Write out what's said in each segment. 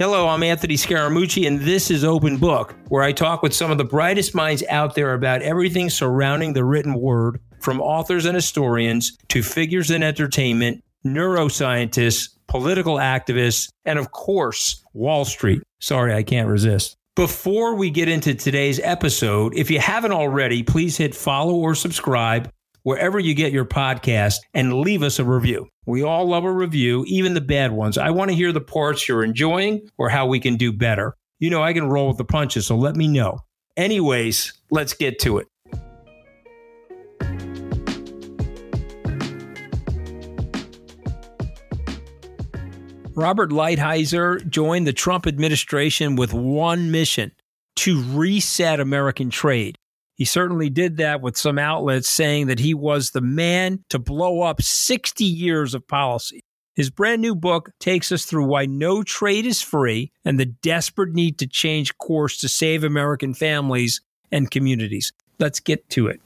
Hello, I'm Anthony Scaramucci, and this is Open Book, where I talk with some of the brightest minds out there about everything surrounding the written word, from authors and historians to figures in entertainment, neuroscientists, political activists, and of course, Wall Street. Sorry, I can't resist. Before we get into today's episode, if you haven't already, please hit follow or subscribe wherever you get your podcast and leave us a review. We all love a review, even the bad ones. I want to hear the parts you're enjoying or how we can do better. You know, I can roll with the punches, so let me know. Anyways, let's get to it. Robert Lighthizer joined the Trump administration with one mission to reset American trade. He certainly did that with some outlets saying that he was the man to blow up 60 years of policy. His brand new book takes us through why no trade is free and the desperate need to change course to save American families and communities. Let's get to it.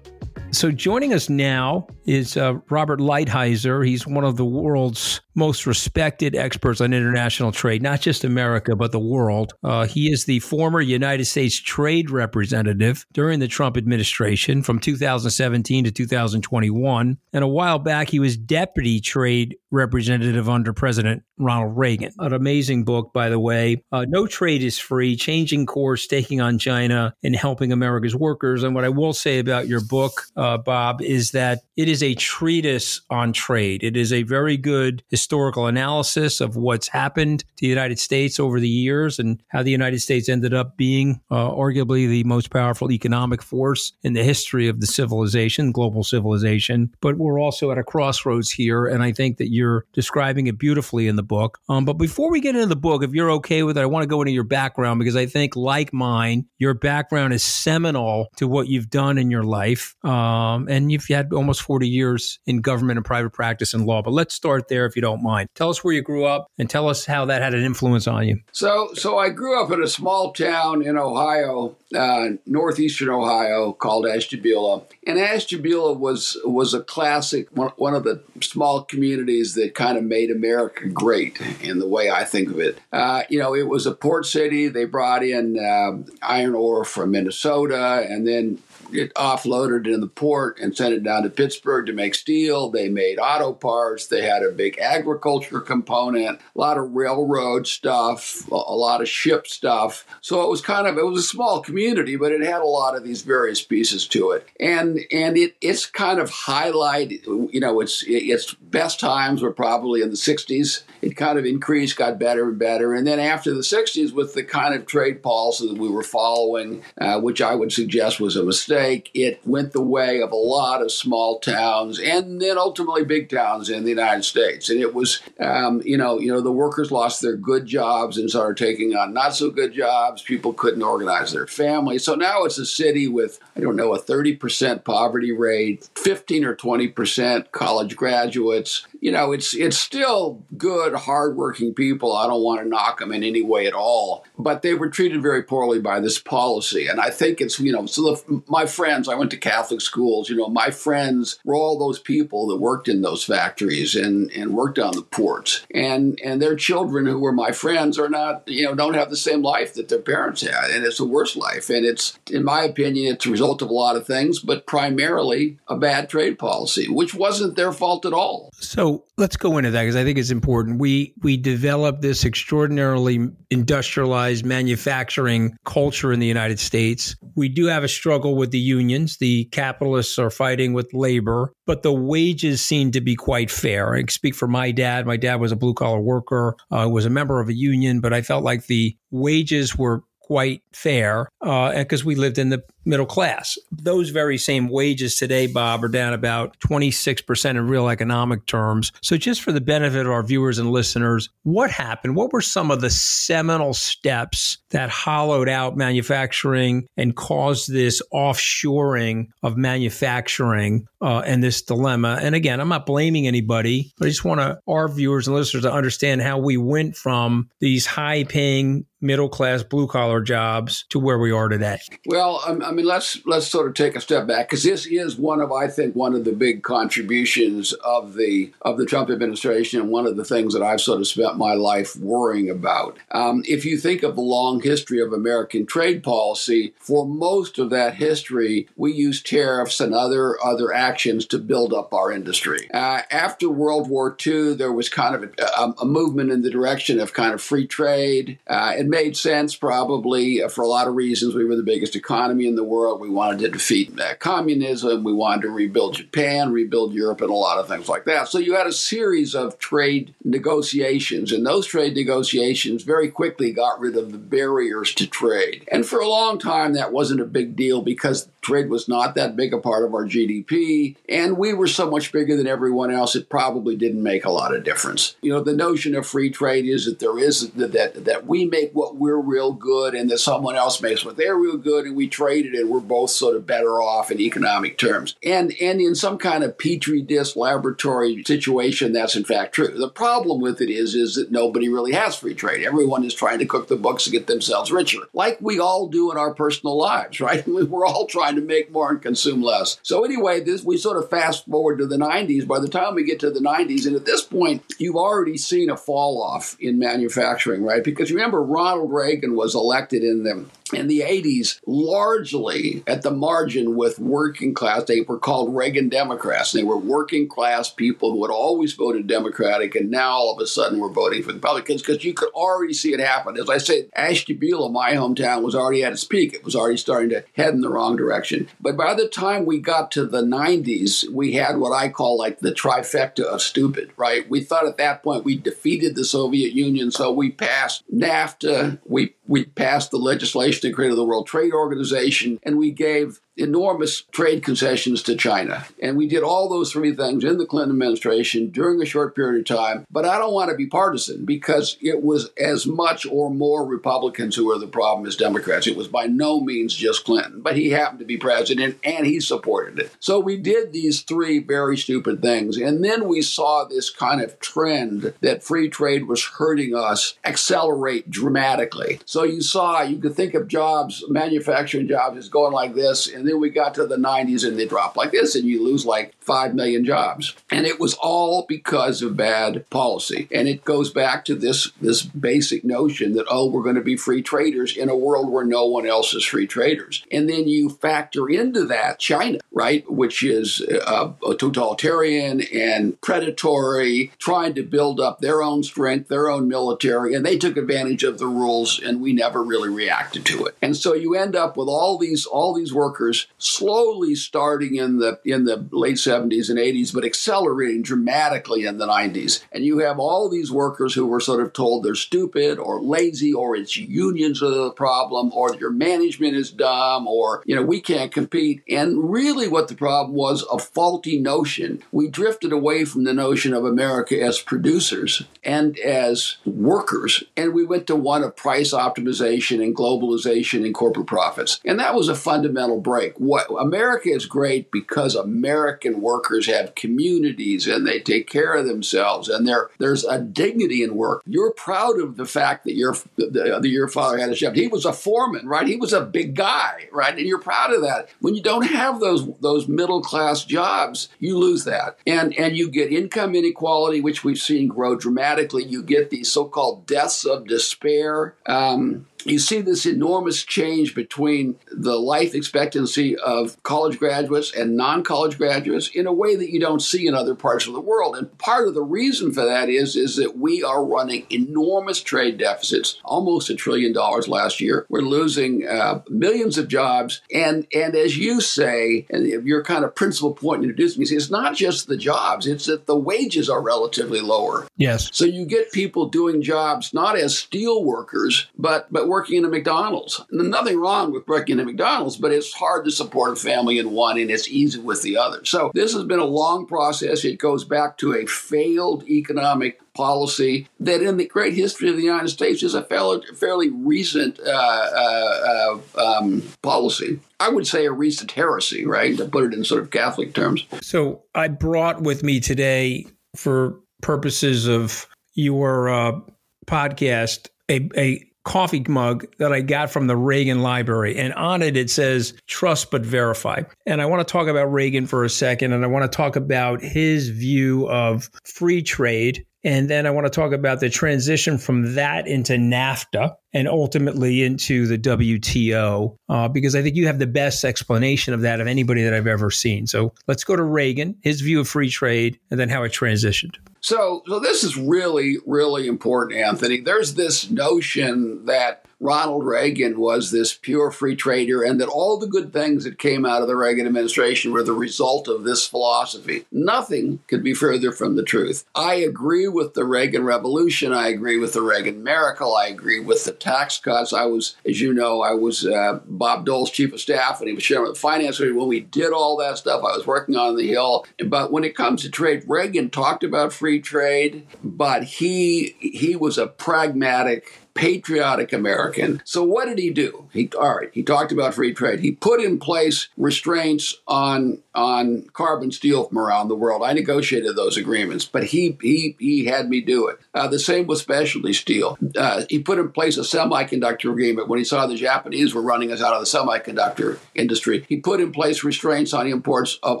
So, joining us now is uh, Robert Lighthizer. He's one of the world's most respected experts on international trade, not just America, but the world. Uh, he is the former United States Trade Representative during the Trump administration from 2017 to 2021. And a while back, he was Deputy Trade Representative under President Ronald Reagan. An amazing book, by the way. Uh, no Trade is Free Changing Course, Taking on China, and Helping America's Workers. And what I will say about your book, uh, Bob, is that it is a treatise on trade. It is a very good historical analysis of what's happened to the United States over the years and how the United States ended up being uh, arguably the most powerful economic force in the history of the civilization, global civilization. But we're also at a crossroads here, and I think that you're describing it beautifully in the book. Um, but before we get into the book, if you're okay with it, I want to go into your background because I think, like mine, your background is seminal to what you've done in your life. Um, and you've had almost 40 years in government and private practice and law. But let's start there if you don't don't mind. Tell us where you grew up and tell us how that had an influence on you. So, so I grew up in a small town in Ohio, uh, northeastern Ohio, called Ashtabula, and Ashtabula was was a classic one, one of the small communities that kind of made America great in the way I think of it. Uh, you know, it was a port city. They brought in uh, iron ore from Minnesota, and then it offloaded in the port and sent it down to Pittsburgh to make steel. They made auto parts. They had a big agriculture component, a lot of railroad stuff, a lot of ship stuff. So it was kind of it was a small community, but it had a lot of these various pieces to it. And and it it's kind of highlight. You know, its its best times were probably in the '60s. It kind of increased, got better and better, and then after the '60s, with the kind of trade policy that we were following, uh, which I would suggest was a mistake it went the way of a lot of small towns and then ultimately big towns in the United States. And it was, um, you know, you know, the workers lost their good jobs and started taking on not so good jobs. People couldn't organize their families. So now it's a city with, I don't know, a 30% poverty rate, 15 or 20% college graduates. You know, it's it's still good, hardworking people. I don't want to knock them in any way at all, but they were treated very poorly by this policy. And I think it's, you know, so the, my friends, I went to Catholic schools, you know, my friends were all those people that worked in those factories and, and worked on the ports. And and their children who were my friends are not, you know, don't have the same life that their parents had. And it's a worse life. And it's, in my opinion, it's a result of a lot of things, but primarily a bad trade policy, which wasn't their fault at all. So let's go into that because I think it's important. We we developed this extraordinarily industrialized manufacturing culture in the United States. We do have a struggle with the unions. The capitalists are fighting with labor, but the wages seem to be quite fair. I can speak for my dad. My dad was a blue collar worker, uh, was a member of a union, but I felt like the wages were quite fair because uh, we lived in the middle class. Those very same wages today, Bob, are down about 26% in real economic terms. So, just for the benefit of our viewers and listeners, what happened? What were some of the seminal steps that hollowed out manufacturing and caused this offshoring of manufacturing uh, and this dilemma? And again, I'm not blaming anybody, but I just want our viewers and listeners to understand how we went from these high paying middle class, blue collar jobs to where we are today? Well, I mean, let's let's sort of take a step back because this is one of, I think, one of the big contributions of the of the Trump administration, and one of the things that I've sort of spent my life worrying about. Um, if you think of the long history of American trade policy, for most of that history, we used tariffs and other other actions to build up our industry. Uh, after World War II, there was kind of a, a, movement in the direction of kind of free trade. Uh, it made sense probably uh, for a lot of reasons. We were the biggest economy in the world. We wanted to defeat uh, communism. We wanted to rebuild Japan, rebuild Europe, and a lot of things like that. So you had a series of trade negotiations, and those trade negotiations very quickly got rid of the barriers to trade. And for a long time, that wasn't a big deal because trade was not that big a part of our GDP, and we were so much bigger than everyone else, it probably didn't make a lot of difference. You know, the notion of free trade is that there is that that, that we make what we're real good and that someone else makes what they're real good, and we trade it, and we're both sort of better off in economic terms. And and in some kind of petri dish laboratory situation, that's in fact true. The problem with it is is that nobody really has free trade. Everyone is trying to cook the books to get themselves richer, like we all do in our personal lives, right? We're all trying to make more and consume less. So anyway, this we sort of fast forward to the 90s. By the time we get to the 90s, and at this point, you've already seen a fall off in manufacturing, right? Because remember, Ronald Reagan was elected in the in the 80s, largely at the margin with working class. They were called Reagan Democrats. They were working class people who had always voted Democratic, and now all of a sudden were voting for the Republicans because you could already see it happen. As I said, Ashtabula, my hometown, was already at its peak. It was already starting to head in the wrong direction. But by the time we got to the 90s, we had what I call like the trifecta of stupid, right? We thought at that point we defeated the Soviet Union, so we passed NAFTA, we we passed the legislation to create the World Trade Organization, and we gave enormous trade concessions to China. And we did all those three things in the Clinton administration during a short period of time. But I don't want to be partisan because it was as much or more Republicans who were the problem as Democrats. It was by no means just Clinton, but he happened to be president and he supported it. So we did these three very stupid things. And then we saw this kind of trend that free trade was hurting us accelerate dramatically. So you saw, you could think of jobs, manufacturing jobs, as going like this and then we got to the 90s and they dropped like this, and you lose like 5 million jobs. And it was all because of bad policy. And it goes back to this, this basic notion that, oh, we're going to be free traders in a world where no one else is free traders. And then you factor into that China, right, which is uh, a totalitarian and predatory, trying to build up their own strength, their own military, and they took advantage of the rules, and we never really reacted to it. And so you end up with all these all these workers slowly starting in the in the late 70s and 80s, but accelerating dramatically in the 90s. And you have all these workers who were sort of told they're stupid or lazy or it's unions are the problem or your management is dumb or you know we can't compete. And really what the problem was a faulty notion. We drifted away from the notion of America as producers and as workers, and we went to one of price optimization and globalization and corporate profits. And that was a fundamental break break. What America is great because American workers have communities and they take care of themselves, and there there's a dignity in work. You're proud of the fact that your your father had a job. He was a foreman, right? He was a big guy, right? And you're proud of that. When you don't have those those middle class jobs, you lose that, and and you get income inequality, which we've seen grow dramatically. You get these so-called deaths of despair. Um, you see this enormous change between the life expectancy of college graduates and non college graduates in a way that you don't see in other parts of the world. And part of the reason for that is, is that we are running enormous trade deficits, almost a trillion dollars last year. We're losing uh, millions of jobs. And, and as you say, and your kind of principal point in introducing me, it's not just the jobs, it's that the wages are relatively lower. Yes. So you get people doing jobs not as steel workers, but, but working in a McDonald's. Nothing wrong with working in a McDonald's, but it's hard to support a family in one and it's easy with the other. So this has been a long process. It goes back to a failed economic policy that in the great history of the United States is a fairly, recent uh, uh, uh, um, policy. I would say a recent heresy, right? To put it in sort of Catholic terms. So I brought with me today, for purposes of your uh, podcast, a, a coffee mug that I got from the Reagan Library. And on it, it says, trust but verify. And I want to talk about Reagan for a second. And I want to talk about his view of free trade and then I want to talk about the transition from that into NAFTA and ultimately into the WTO, uh, because I think you have the best explanation of that of anybody that I've ever seen. So let's go to Reagan, his view of free trade, and then how it transitioned. So, so this is really, really important, Anthony. There's this notion that Ronald Reagan was this pure free trader and that all the good things that came out of the Reagan administration were the result of this philosophy. Nothing could be further from the truth. I agree with the Reagan Revolution. I agree with the Reagan miracle. I agree with the tax cuts. I was, as you know, I was uh, Bob Dole's chief of staff and he was chairman of the finance committee when we did all that stuff. I was working on the Hill. But when it comes to trade, Reagan talked about free trade, but he he was a pragmatic patriotic American. So what did he do? He all right, he talked about free trade. He put in place restraints on on carbon steel from around the world. I negotiated those agreements, but he he he had me do it. Uh, the same with specialty steel. Uh, he put in place a semiconductor agreement when he saw the Japanese were running us out of the semiconductor industry. He put in place restraints on imports of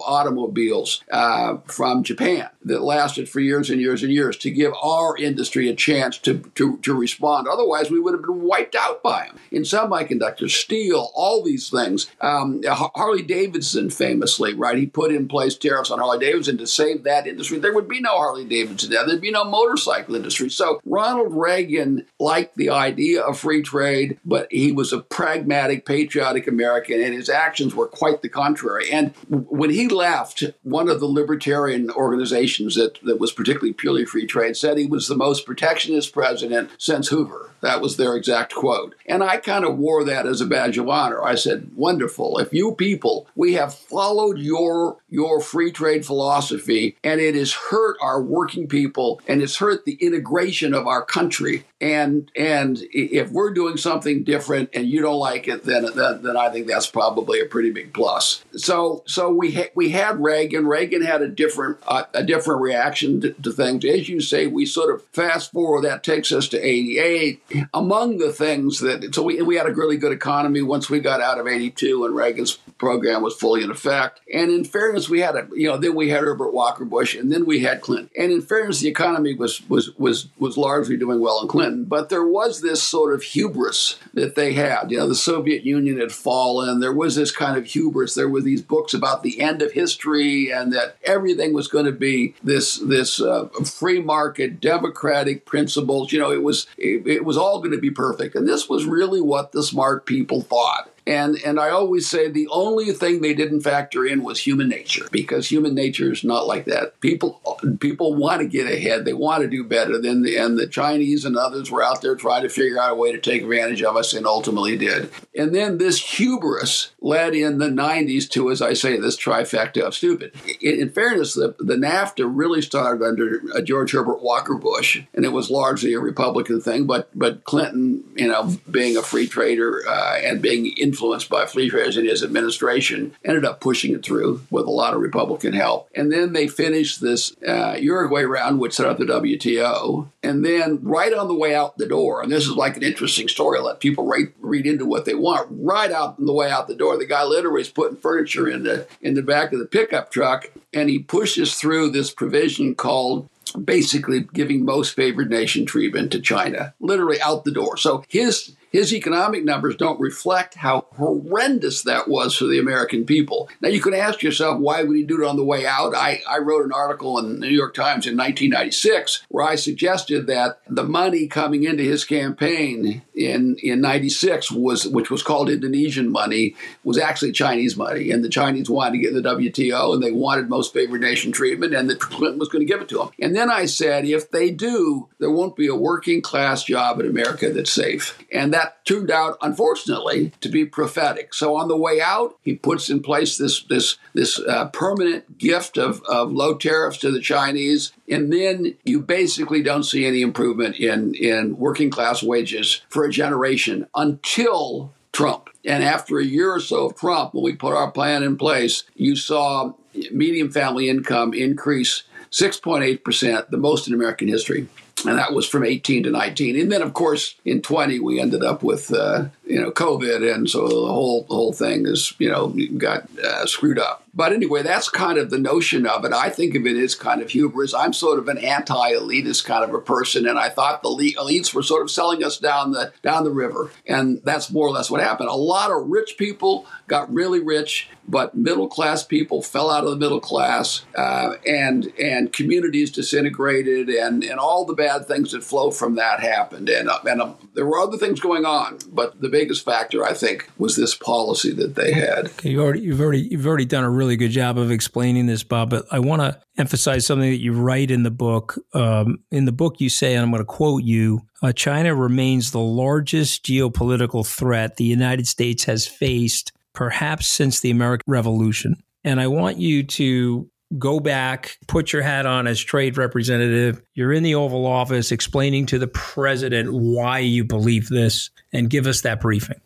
automobiles uh, from Japan that lasted for years and years and years to give our industry a chance to to, to respond. Otherwise, we would have been wiped out by them. In semiconductors, steel, all these things. Um, Harley Davidson famously, right? He put in place tariffs on Harley Davidson to save that industry. There would be no Harley Davidson now. There'd be no motorcycle industry. So Ronald Reagan liked the idea of free trade, but he was a pragmatic, patriotic American, and his actions were quite the contrary. And when he left, one of the libertarian organizations that, that was particularly purely free trade said he was the most protectionist president since Hoover. That was their exact quote. And I kind of wore that as a badge of honor. I said, wonderful. If you people, we have followed your, your free trade philosophy and it has hurt our working people and it's hurt the integration of our country. And, and if we're doing something different and you don't like it, then, then, then I think that's probably a pretty big plus. So, so we, ha- we had Reagan. Reagan had a different, uh, a different reaction to, to things. As you say, we sort of fast forward, that takes us to 88 among the things that so we we had a really good economy once we got out of 82 and Reagan's program was fully in effect. And in fairness, we had a you know then we had Herbert Walker Bush and then we had Clinton. And in fairness, the economy was was was was largely doing well in Clinton, but there was this sort of hubris that they had. You know, the Soviet Union had fallen. There was this kind of hubris. There were these books about the end of history and that everything was going to be this this uh, free market democratic principles. You know, it was it, it was all going to be perfect. And this was really what the smart people thought. And and I always say the only thing they didn't factor in was human nature because human nature is not like that. People people want to get ahead. They want to do better than the, and the Chinese and others were out there trying to figure out a way to take advantage of us and ultimately did. And then this hubris led in the 90s to, as I say, this trifecta of stupid. In, in fairness, the, the NAFTA really started under uh, George Herbert Walker Bush, and it was largely a Republican thing. But but Clinton, you know, being a free trader uh, and being in influenced by Fleischer in his administration, ended up pushing it through with a lot of Republican help. And then they finished this uh, Uruguay round, which set up the WTO. And then right on the way out the door, and this is like an interesting story, let people read, read into what they want. Right out on the way out the door, the guy literally is putting furniture in the in the back of the pickup truck, and he pushes through this provision called basically giving most favored nation treatment to China, literally out the door. So his his economic numbers don't reflect how horrendous that was for the American people. Now, you can ask yourself, why would he do it on the way out? I, I wrote an article in the New York Times in 1996 where I suggested that the money coming into his campaign in, in 96 was, which was called Indonesian money, was actually Chinese money. And the Chinese wanted to get in the WTO and they wanted most favored nation treatment, and that Clinton was going to give it to them. And then I said, if they do, there won't be a working class job in America that's safe. And that turned out, unfortunately, to be prophetic. So on the way out, he puts in place this this this uh, permanent gift of, of low tariffs to the Chinese, and then you basically don't see any improvement in in working class wages for a generation until Trump. And after a year or so of Trump, when we put our plan in place, you saw median family income increase 6.8%, the most in American history. and that was from 18 to 19. And then, of course, in 20 we ended up with uh, you know COVID, and so the whole the whole thing is you know got uh, screwed up. But anyway, that's kind of the notion of it. I think of it as kind of hubris. I'm sort of an anti-elitist kind of a person, and I thought the elites were sort of selling us down the down the river, and that's more or less what happened. A lot of rich people got really rich, but middle class people fell out of the middle class, uh, and and communities disintegrated, and and all the bad things that flow from that happened, and uh, and uh, there were other things going on, but the biggest factor I think was this policy that they had. Okay, you already you've already you've already done a really good job of explaining this, Bob. But I want to emphasize something that you write in the book. Um, in the book, you say, and I'm going to quote you uh, China remains the largest geopolitical threat the United States has faced, perhaps since the American Revolution. And I want you to go back, put your hat on as trade representative. You're in the Oval Office explaining to the president why you believe this and give us that briefing.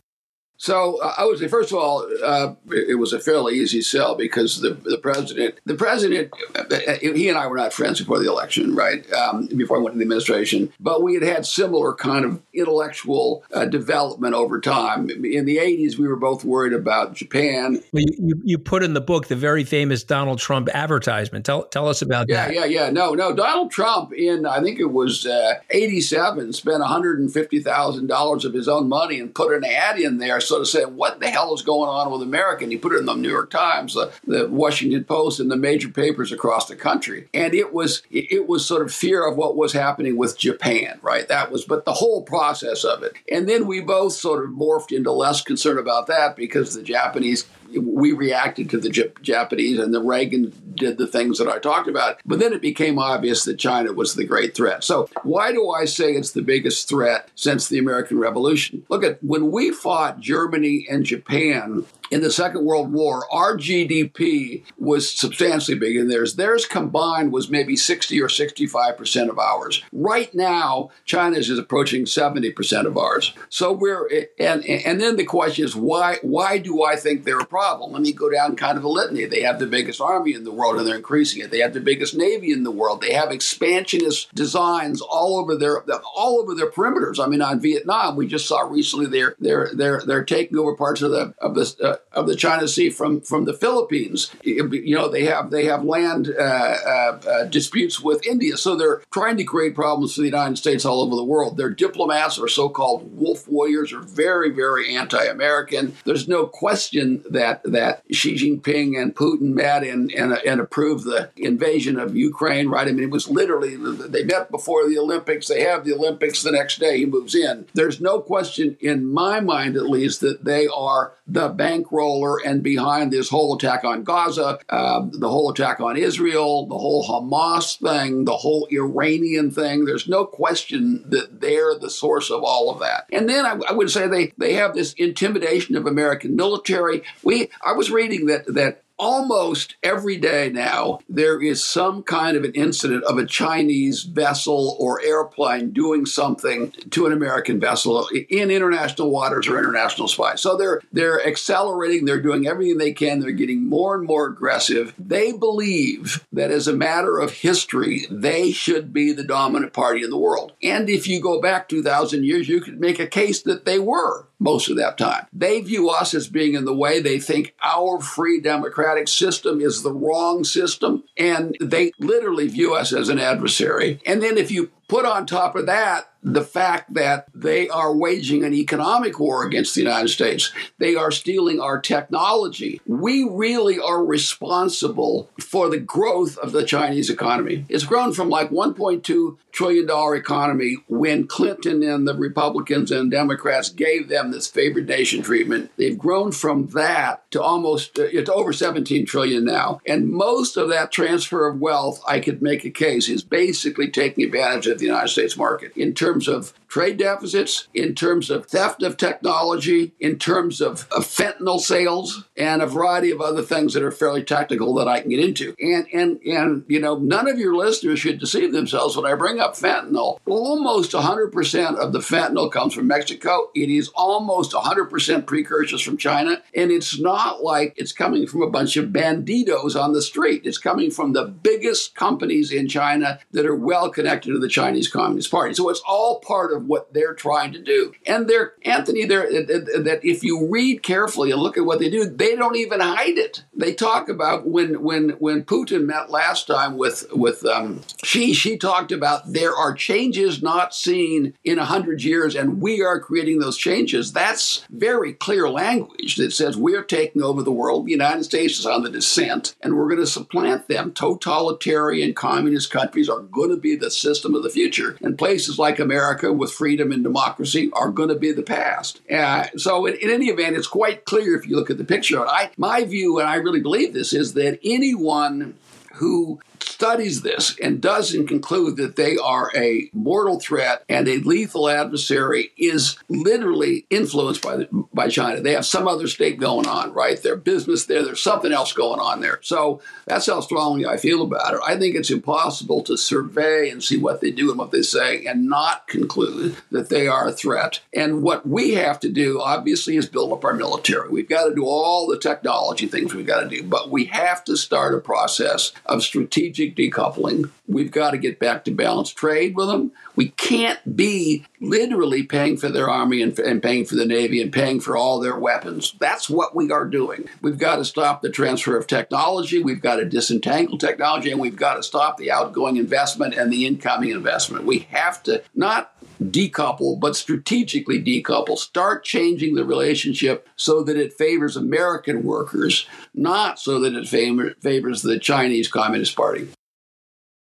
So uh, I would say, first of all, uh, it was a fairly easy sell because the the president, the president, uh, he and I were not friends before the election, right? Um, before I went to the administration, but we had had similar kind of intellectual uh, development over time. In the '80s, we were both worried about Japan. Well, you, you, put in the book the very famous Donald Trump advertisement. Tell tell us about yeah, that. Yeah, yeah, yeah. No, no. Donald Trump in I think it was '87 uh, spent 150 thousand dollars of his own money and put an ad in there sort of saying, what the hell is going on with America? And he put it in the New York Times, the, the Washington Post, and the major papers across the country. And it was it was sort of fear of what was happening with Japan, right? That was, but the whole process of it. And then we both sort of morphed into less concern about that because the Japanese we reacted to the Japanese and the Reagan did the things that I talked about. But then it became obvious that China was the great threat. So why do I say it's the biggest threat since the American Revolution? Look at when we fought Germany and Japan in the Second World War, our GDP was substantially bigger than theirs. Theirs combined was maybe 60 or 65% of ours. Right now, China's is approaching 70% of ours. So we're, and, and then the question is, why, why do I think they're a problem? Let me go down kind of a litany. They have the biggest army in the world and they're increasing it. They have the biggest navy in the world. They have expansionist designs all over their, all over their perimeters. I mean, on Vietnam, we just saw recently they're, they're, they're, they're taking over parts of the, of the, uh, of the China Sea from from the Philippines. You know, they have they have land uh, uh, uh, disputes with India, so they're trying to create problems for the United States all over the world. Their diplomats or so-called wolf warriors are very very anti-American. There's no question that that Xi Jinping and Putin met and and, and approved the invasion of Ukraine. Right? I mean, it was literally they met before the Olympics. They have the Olympics the next day. He moves in. There's no question in my mind, at least, that they are the bankroller and behind this whole attack on Gaza, uh, the whole attack on Israel, the whole Hamas thing, the whole Iranian thing. There's no question that they're the source of all of that. And then I, I would say they, they have this intimidation of American military. We I was reading that that almost every day now, there is some kind of an incident of a Chinese vessel or airplane doing something to an American vessel in international waters or international spies. So they're they're accelerating, they're doing everything they can, they're getting more and more aggressive. They believe that as a matter of history, they should be the dominant party in the world. And if you go back 2,000 years, you could make a case that they were most of that time. They view us as being in the way. They think our free democratic system is the wrong system, and they literally view us as an adversary. And then if you put on top of that the fact that they are waging an economic war against the United States. They are stealing our technology. We really are responsible for the growth of the Chinese economy. It's grown from like 1.2 trillion dollar economy when Clinton and the Republicans and Democrats gave them this favored nation treatment. They've grown from that to almost uh, it's over 17 trillion now. And most of that transfer of wealth, I could make a case, is basically taking advantage of the United States market. In terms of trade deficits, in terms of theft of technology, in terms of, of fentanyl sales, and a variety of other things that are fairly technical that I can get into. And and and you know, none of your listeners should deceive themselves when I bring up fentanyl. Almost 100% of the fentanyl comes from Mexico. It is almost 100% precursors from China, and it's not like it's coming from a bunch of banditos on the street. It's coming from the biggest companies in China that are well connected to the Chinese Communist Party. So it's all part of what they're trying to do. And they're Anthony, they're that if you read carefully and look at what they do, they don't even hide it. They talk about when when when Putin met last time with with um, Xi, she talked about there are changes not seen in a hundred years, and we are creating those changes. That's very clear language that says we're taking over the world. The United States is on the descent, and we're going to supplant them. Totalitarian communist countries are going to be the system of the future, and places like America with freedom and democracy are going to be the past. Uh, so, in, in any event, it's quite clear if you look at the picture. I, my view, and I really believe this, is that anyone who studies this and doesn't conclude that they are a mortal threat and a lethal adversary is literally influenced by the, by China. They have some other state going on, right? Their business there, there's something else going on there. So that's how strongly I feel about it. I think it's impossible to survey and see what they do and what they say and not conclude that they are a threat. And what we have to do, obviously, is build up our military. We've got to do all the technology things we've got to do, but we have to start a process of strategic strategic decoupling. We've got to get back to balanced trade with them. We can't be literally paying for their army and, and, paying for the Navy and paying for all their weapons. That's what we are doing. We've got to stop the transfer of technology. We've got to disentangle technology and we've got to stop the outgoing investment and the incoming investment. We have to not decouple, but strategically decouple. Start changing the relationship so that it favors American workers, not so that it favors the Chinese Communist Party.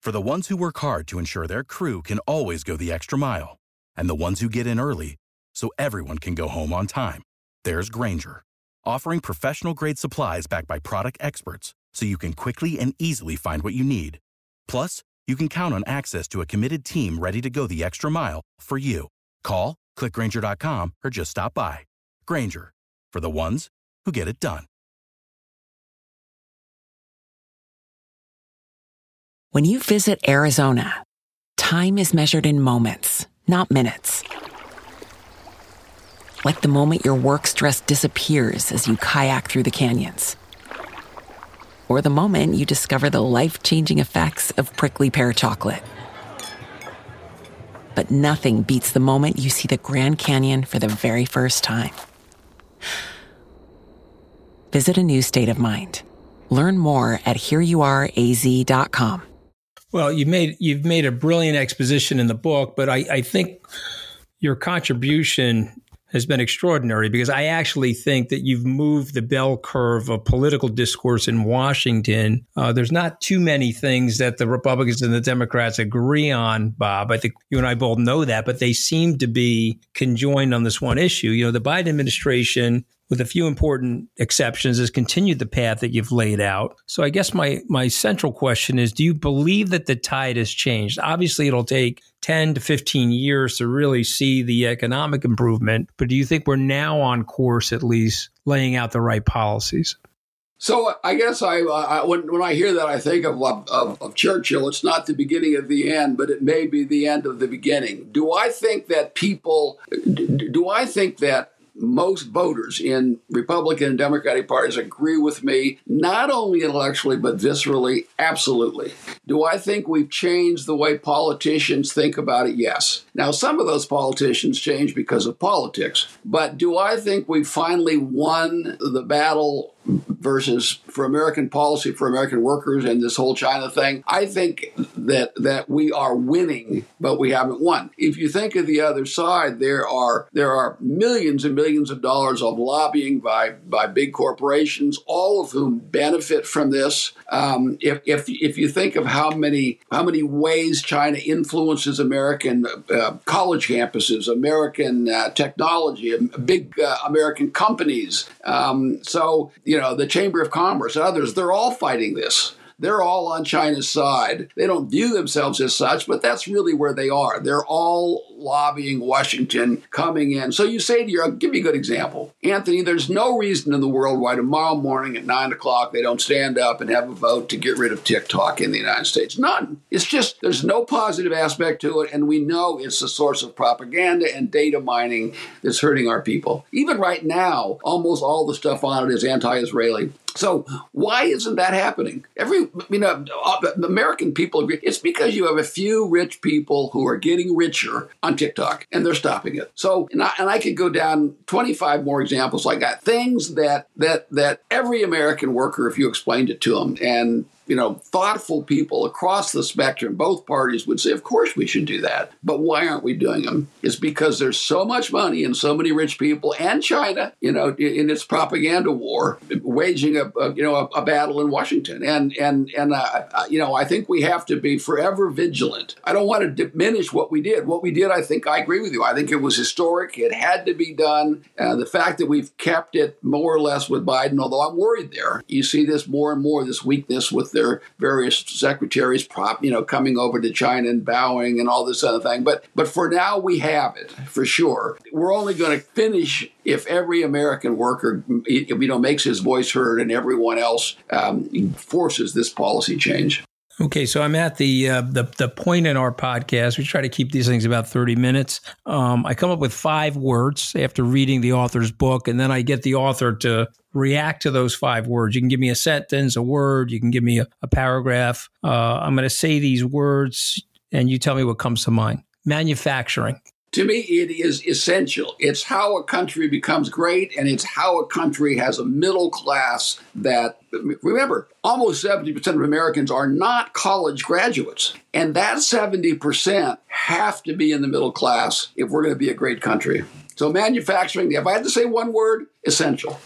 For the ones who work hard to ensure their crew can always go the extra mile, and the ones who get in early so everyone can go home on time, there's Grainger, offering professional grade supplies backed by product experts so you can quickly and easily find what you need. Plus, you can count on access to a committed team ready to go the extra mile for you. Call, clickgrainger.com, or just stop by. Grainger, for the ones who get it done. When you visit Arizona, time is measured in moments, not minutes. Like the moment your work stress disappears as you kayak through the canyons or the moment you discover the life changing effects of prickly pear chocolate. But nothing beats the moment you see the Grand Canyon for the very first time. Visit a new state of mind. Learn more at hereyouareaz.com. Well, you made you've made a brilliant exposition in the book, but I, I think your contribution has been extraordinary because I actually think that you've moved the bell curve of political discourse in Washington. Uh, there's not too many things that the Republicans and the Democrats agree on, Bob. I think you and I both know that, but they seem to be conjoined on this one issue. You know, the Biden administration with a few important exceptions, has continued the path that you've laid out. So I guess my my central question is do you believe that the tide has changed? Obviously it'll take 10 to 15 years to really see the economic improvement, but do you think we're now on course at least laying out the right policies? So I guess I, I, when, when I hear that I think of, of, of Churchill. It's not the beginning of the end, but it may be the end of the beginning. Do I think that people? Do I think that most voters in Republican and Democratic parties agree with me, not only intellectually, but viscerally, absolutely. Do I think we've changed the way politicians think about it? Yes. Now, some of those politicians change because of politics, but do I think we finally won the battle versus for American policy for American workers and this whole China thing. I think that that we are winning, but we haven't won. If you think of the other side, there are there are millions and millions of dollars of lobbying by by big corporations, all of whom benefit from this. Um, if, if if you think of how many how many ways China influences American uh, college campuses, American uh, technology, big uh, American companies, um, so you know the Chamber of Commerce and others, they're all fighting this. They're all on China's side. They don't view themselves as such, but that's really where they are. They're all lobbying Washington coming in. So you say to your, I'll give you a good example. Anthony, there's no reason in the world why tomorrow morning at nine o'clock they don't stand up and have a vote to get rid of TikTok in the United States. None. It's just there's no positive aspect to it, and we know it's a source of propaganda and data mining that's hurting our people. Even right now, almost all the stuff on it is anti-Israeli. So why isn't that happening? Every you know, uh, American people agree it's because you have a few rich people who are getting richer on TikTok and they're stopping it. So and I, and I could go down 25 more examples like that. Things that that that every American worker, if you explained it to them, and you know, thoughtful people across the spectrum, both parties would say, of course we should do that. But why aren't we doing them? It's because there's so much money and so many rich people and China, you know, in its propaganda war, waging a, a you know, a, a, battle in Washington. And, and, and, uh, you know, I think we have to be forever vigilant. I don't want to diminish what we did. What we did, I think I agree with you. I think it was historic. It had to be done. Uh, the fact that we've kept it more or less with Biden, although I'm worried there, you see this more and more, this weakness with their various secretaries prop, you know, coming over to China and bowing and all this other thing. But but for now we have it for sure. We're only going to finish if every American worker, you know, makes his voice heard and everyone else um, forces this policy change. Okay, so I'm at the, uh, the the point in our podcast. We try to keep these things about 30 minutes. Um, I come up with five words after reading the author's book, and then I get the author to react to those five words. You can give me a sentence, a word. You can give me a, a paragraph. Uh, I'm going to say these words, and you tell me what comes to mind. Manufacturing. To me, it is essential. It's how a country becomes great, and it's how a country has a middle class that, remember, almost 70% of Americans are not college graduates. And that 70% have to be in the middle class if we're going to be a great country. So, manufacturing, if I had to say one word, essential.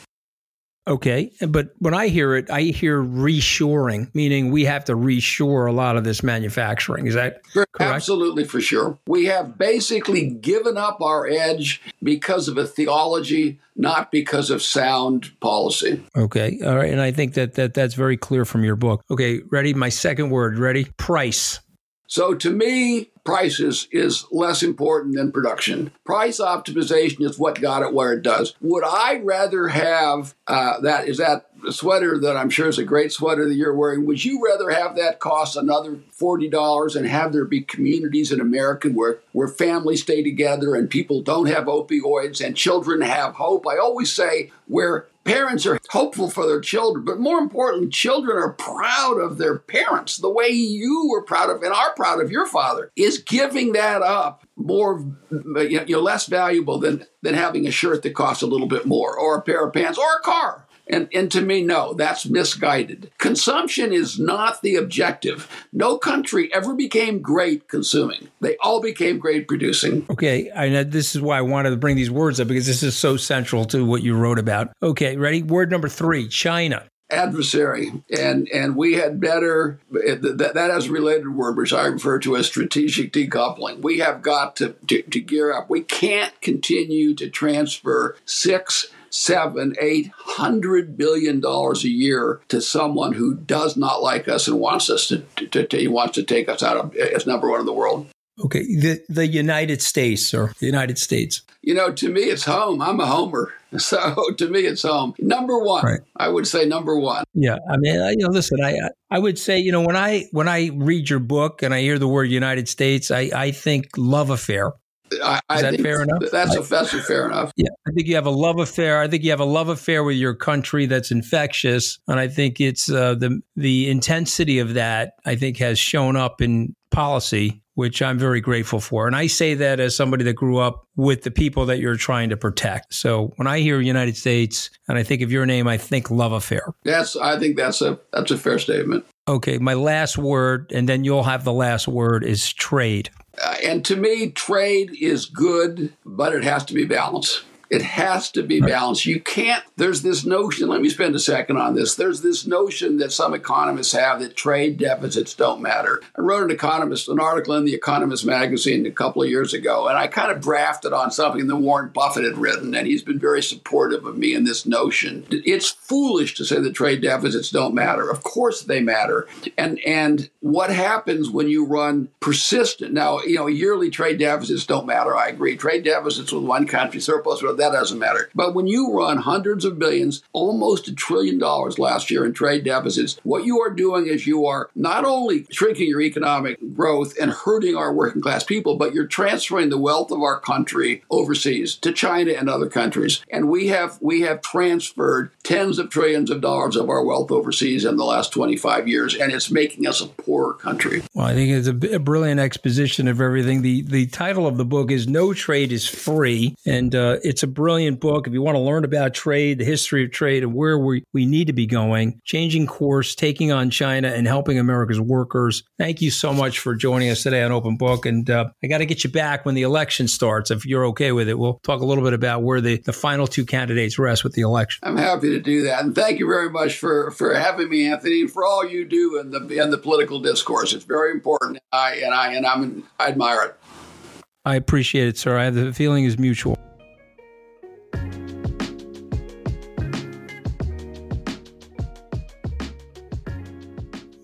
Okay. But when I hear it, I hear reshoring, meaning we have to reshore a lot of this manufacturing. Is that correct? Absolutely, for sure. We have basically given up our edge because of a theology, not because of sound policy. Okay. All right. And I think that, that that's very clear from your book. Okay. Ready? My second word. Ready? Price. So to me, prices is, less important than production. Price optimization is what got it where it does. Would I rather have uh, that? Is that sweater that I'm sure is a great sweater that you're wearing? Would you rather have that cost another forty dollars and have there be communities in America where where families stay together and people don't have opioids and children have hope? I always say where parents are hopeful for their children, but more importantly, children are proud of their parents the way you were proud of and are proud of your father. Is giving that up more, you know, less valuable than than having a shirt that costs a little bit more, or a pair of pants, or a car? And, and to me, no, that's misguided. Consumption is not the objective. No country ever became great consuming. They all became great producing. Okay, I know this is why I wanted to bring these words up because this is so central to what you wrote about. Okay, ready? Word number three China adversary and and we had better eh, that, that has a related word which i refer to as strategic decoupling we have got to, to, to gear up we can't continue to transfer six seven, eight hundred billion dollars a year to someone who does not like us and wants us to, to, to wants to take us out of as number one in the world. Okay, the the United States or the United States. You know, to me, it's home. I'm a homer, so to me, it's home. Number one, right. I would say number one. Yeah, I mean, you know, listen, I I would say, you know, when I when I read your book and I hear the word United States, I I think love affair. I, Is that fair enough? That's, a, that's a fair enough. Yeah, I think you have a love affair. I think you have a love affair with your country that's infectious, and I think it's uh, the the intensity of that. I think has shown up in policy, which I'm very grateful for. And I say that as somebody that grew up with the people that you're trying to protect. So when I hear United States and I think of your name, I think love affair. That's I think that's a that's a fair statement. Okay, my last word, and then you'll have the last word is trade. Uh, and to me, trade is good, but it has to be balanced. It has to be balanced. You can't, there's this notion, let me spend a second on this. There's this notion that some economists have that trade deficits don't matter. I wrote an economist, an article in the Economist magazine a couple of years ago, and I kind of drafted on something that Warren Buffett had written, and he's been very supportive of me in this notion. It's foolish to say that trade deficits don't matter. Of course they matter. And and what happens when you run persistent now, you know, yearly trade deficits don't matter. I agree. Trade deficits with one country surplus, well, that doesn't matter. But when you run hundreds of billions, almost a trillion dollars last year in trade deficits, what you are doing is you are not only shrinking your economic growth and hurting our working class people, but you're transferring the wealth of our country overseas to China and other countries. And we have we have transferred tens of trillions of dollars of our wealth overseas in the last 25 years, and it's making us a country. Well, I think it's a, a brilliant exposition of everything. The the title of the book is "No Trade is Free," and uh, it's a brilliant book. If you want to learn about trade, the history of trade, and where we we need to be going, changing course, taking on China, and helping America's workers. Thank you so much for joining us today on Open Book, and uh, I got to get you back when the election starts. If you're okay with it, we'll talk a little bit about where the, the final two candidates rest with the election. I'm happy to do that, and thank you very much for for having me, Anthony, and for all you do in the in the political discourse. It's very important. I and I and I'm I admire it. I appreciate it, sir. I, the feeling is mutual.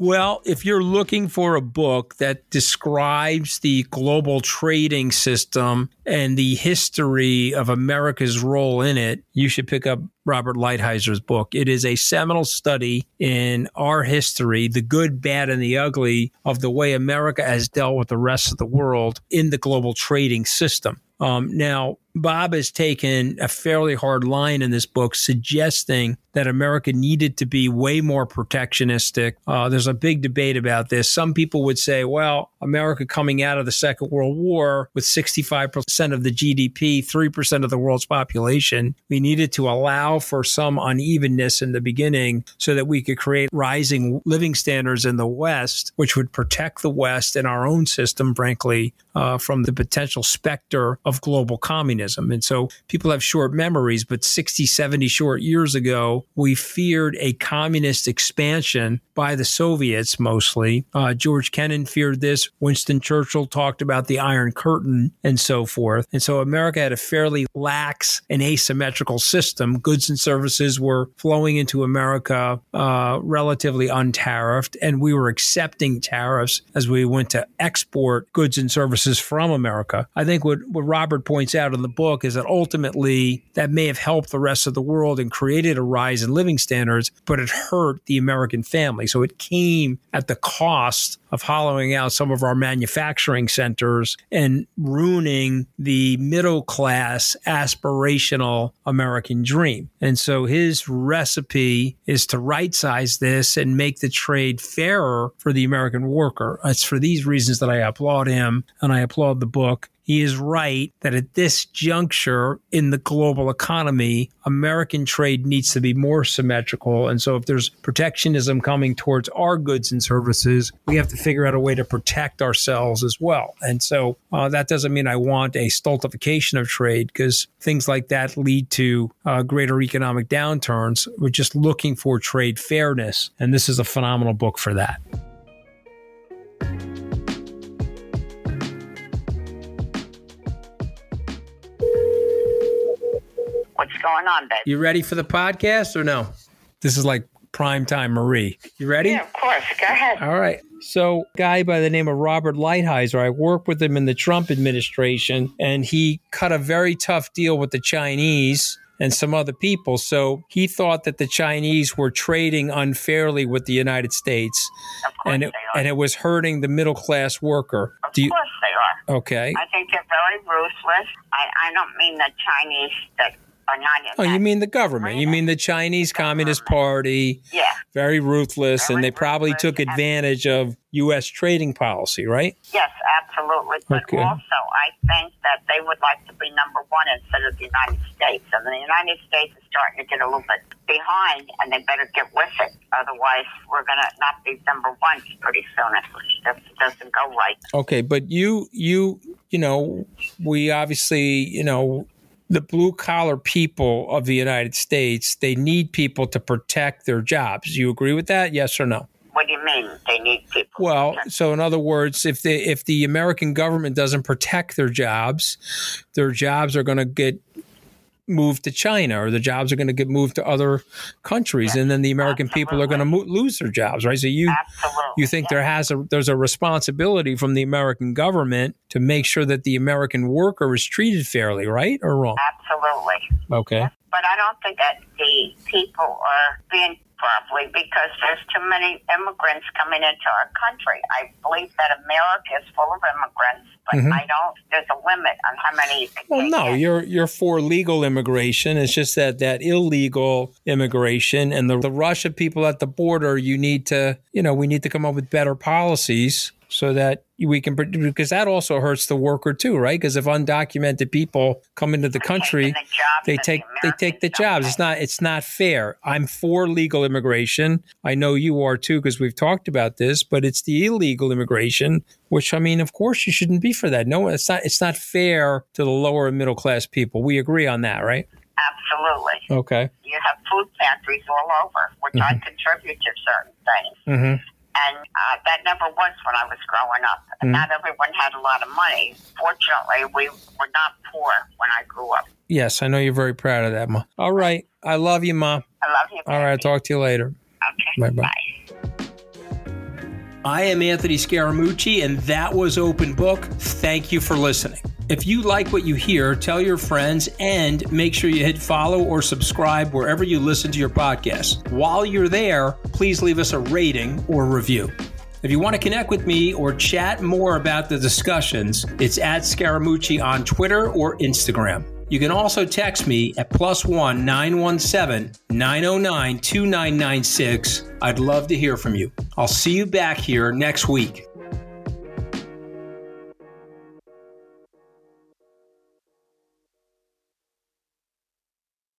Well, if you're looking for a book that describes the global trading system and the history of America's role in it, you should pick up Robert Lighthizer book. It is a seminal study in our history, the good, bad, and the ugly of the way America has dealt with the rest of the world in the global trading system. Um, now, Bob has taken a fairly hard line in this book, suggesting that America needed to be way more protectionistic. Uh, there's a big debate about this. Some people would say, well, America coming out of the Second World War with 65% of the GDP, 3% of the world's population, we needed to allow for some unevenness in the beginning so that we could create rising living standards in the West, which would protect the West and our own system, frankly, uh, from the potential specter of global communism. And so people have short memories, but 60, 70 short years ago, we feared a communist expansion by the Soviets mostly. Uh, George Kennan feared this. Winston Churchill talked about the Iron Curtain and so forth. And so America had a fairly lax and asymmetrical system. Goods and services were flowing into America uh, relatively untariffed, and we were accepting tariffs as we went to export goods and services from America. I think what, what points out in the book is that ultimately that may have helped the rest of the world and created a rise in living standards, but it hurt the American family. So it came at the cost of hollowing out some of our manufacturing centers and ruining the middle class aspirational American dream. And so his recipe is to right size this and make the trade fairer for the American worker. It's for these reasons that I applaud him and I applaud the book he is right that at this juncture in the global economy, American trade needs to be more symmetrical. And so if there's protectionism coming towards our goods and services, we have to figure out a way to protect ourselves as well. And so uh, that doesn't mean I want a stultification of trade because things like that lead to uh, greater economic downturns. We're just looking for trade fairness. And this is a phenomenal book for that. Going on, babe? You ready for the podcast or no? This is like prime time Marie. You ready? Yeah, of course. Go ahead. All right. So, guy by the name of Robert Lighthizer, I worked with him in the Trump administration, and he cut a very tough deal with the Chinese and some other people. So he thought that the Chinese were trading unfairly with the United States, and it, and it was hurting the middle class worker. Of you, course they are. Okay. I think they're very ruthless. I, I don't mean the Chinese that not. oh, you mean the government? You mean the Chinese Communist Party? Yeah. Very ruthless, very and they probably took advantage of U.S. trading policy, right? Yes, absolutely. But okay. also, I think that they would like to be number one instead of the United States, and the United States is starting to get a little bit behind, and they better get with it. Otherwise, we're going to not be number one pretty soon if it doesn't go right. Okay, but you, you, you know, we obviously, you know, the blue collar people of the United States, they need people to protect their jobs. You agree with that? Yes or no? What do you mean they need people? Well, so in other words, if the if the American government doesn't protect their jobs, their jobs are going to get moved to China or the jobs are going to get moved to other countries yes. and then the American Absolutely. people are going to mo- lose their jobs right so you Absolutely. you think yes. there has a there's a responsibility from the American government to make sure that the American worker is treated fairly right or wrong Absolutely okay but I don't think that the people are being properly because there's too many immigrants coming into our country. I believe that America is full of immigrants, but mm-hmm. I don't. There's a limit on how many. you can. well, no, in. you're you're for legal immigration. It's just that that illegal immigration and the the rush of people at the border. You need to, you know, we need to come up with better policies so that we can because that also hurts the worker too, right? Because if undocumented people come into the country, they take the they take the jobs. It's not it's not fair. I'm for legal immigration. I know you are too because we've talked about this, but it's the illegal immigration, which I mean, of course, you shouldn't be for that. No, it's not. It's not fair to the lower and middle class people. We agree on that, right? Absolutely. Okay. You have food pantries all over, which mm-hmm. I contribute to certain things. Mm-hmm. And uh, that never was when I was growing up. Mm-hmm. not everyone had a lot of money. Fortunately, we were not poor when I grew up. Yes, I know you're very proud of that, Ma. All right. I love you, Ma. I love you. Baby. All right. I'll talk to you later. Okay. Bye-bye. Bye. I am Anthony Scaramucci, and that was Open Book. Thank you for listening. If you like what you hear, tell your friends and make sure you hit follow or subscribe wherever you listen to your podcast. While you're there, please leave us a rating or review. If you want to connect with me or chat more about the discussions, it's at Scaramucci on Twitter or Instagram. You can also text me at plus one 917 909 2996. I'd love to hear from you. I'll see you back here next week.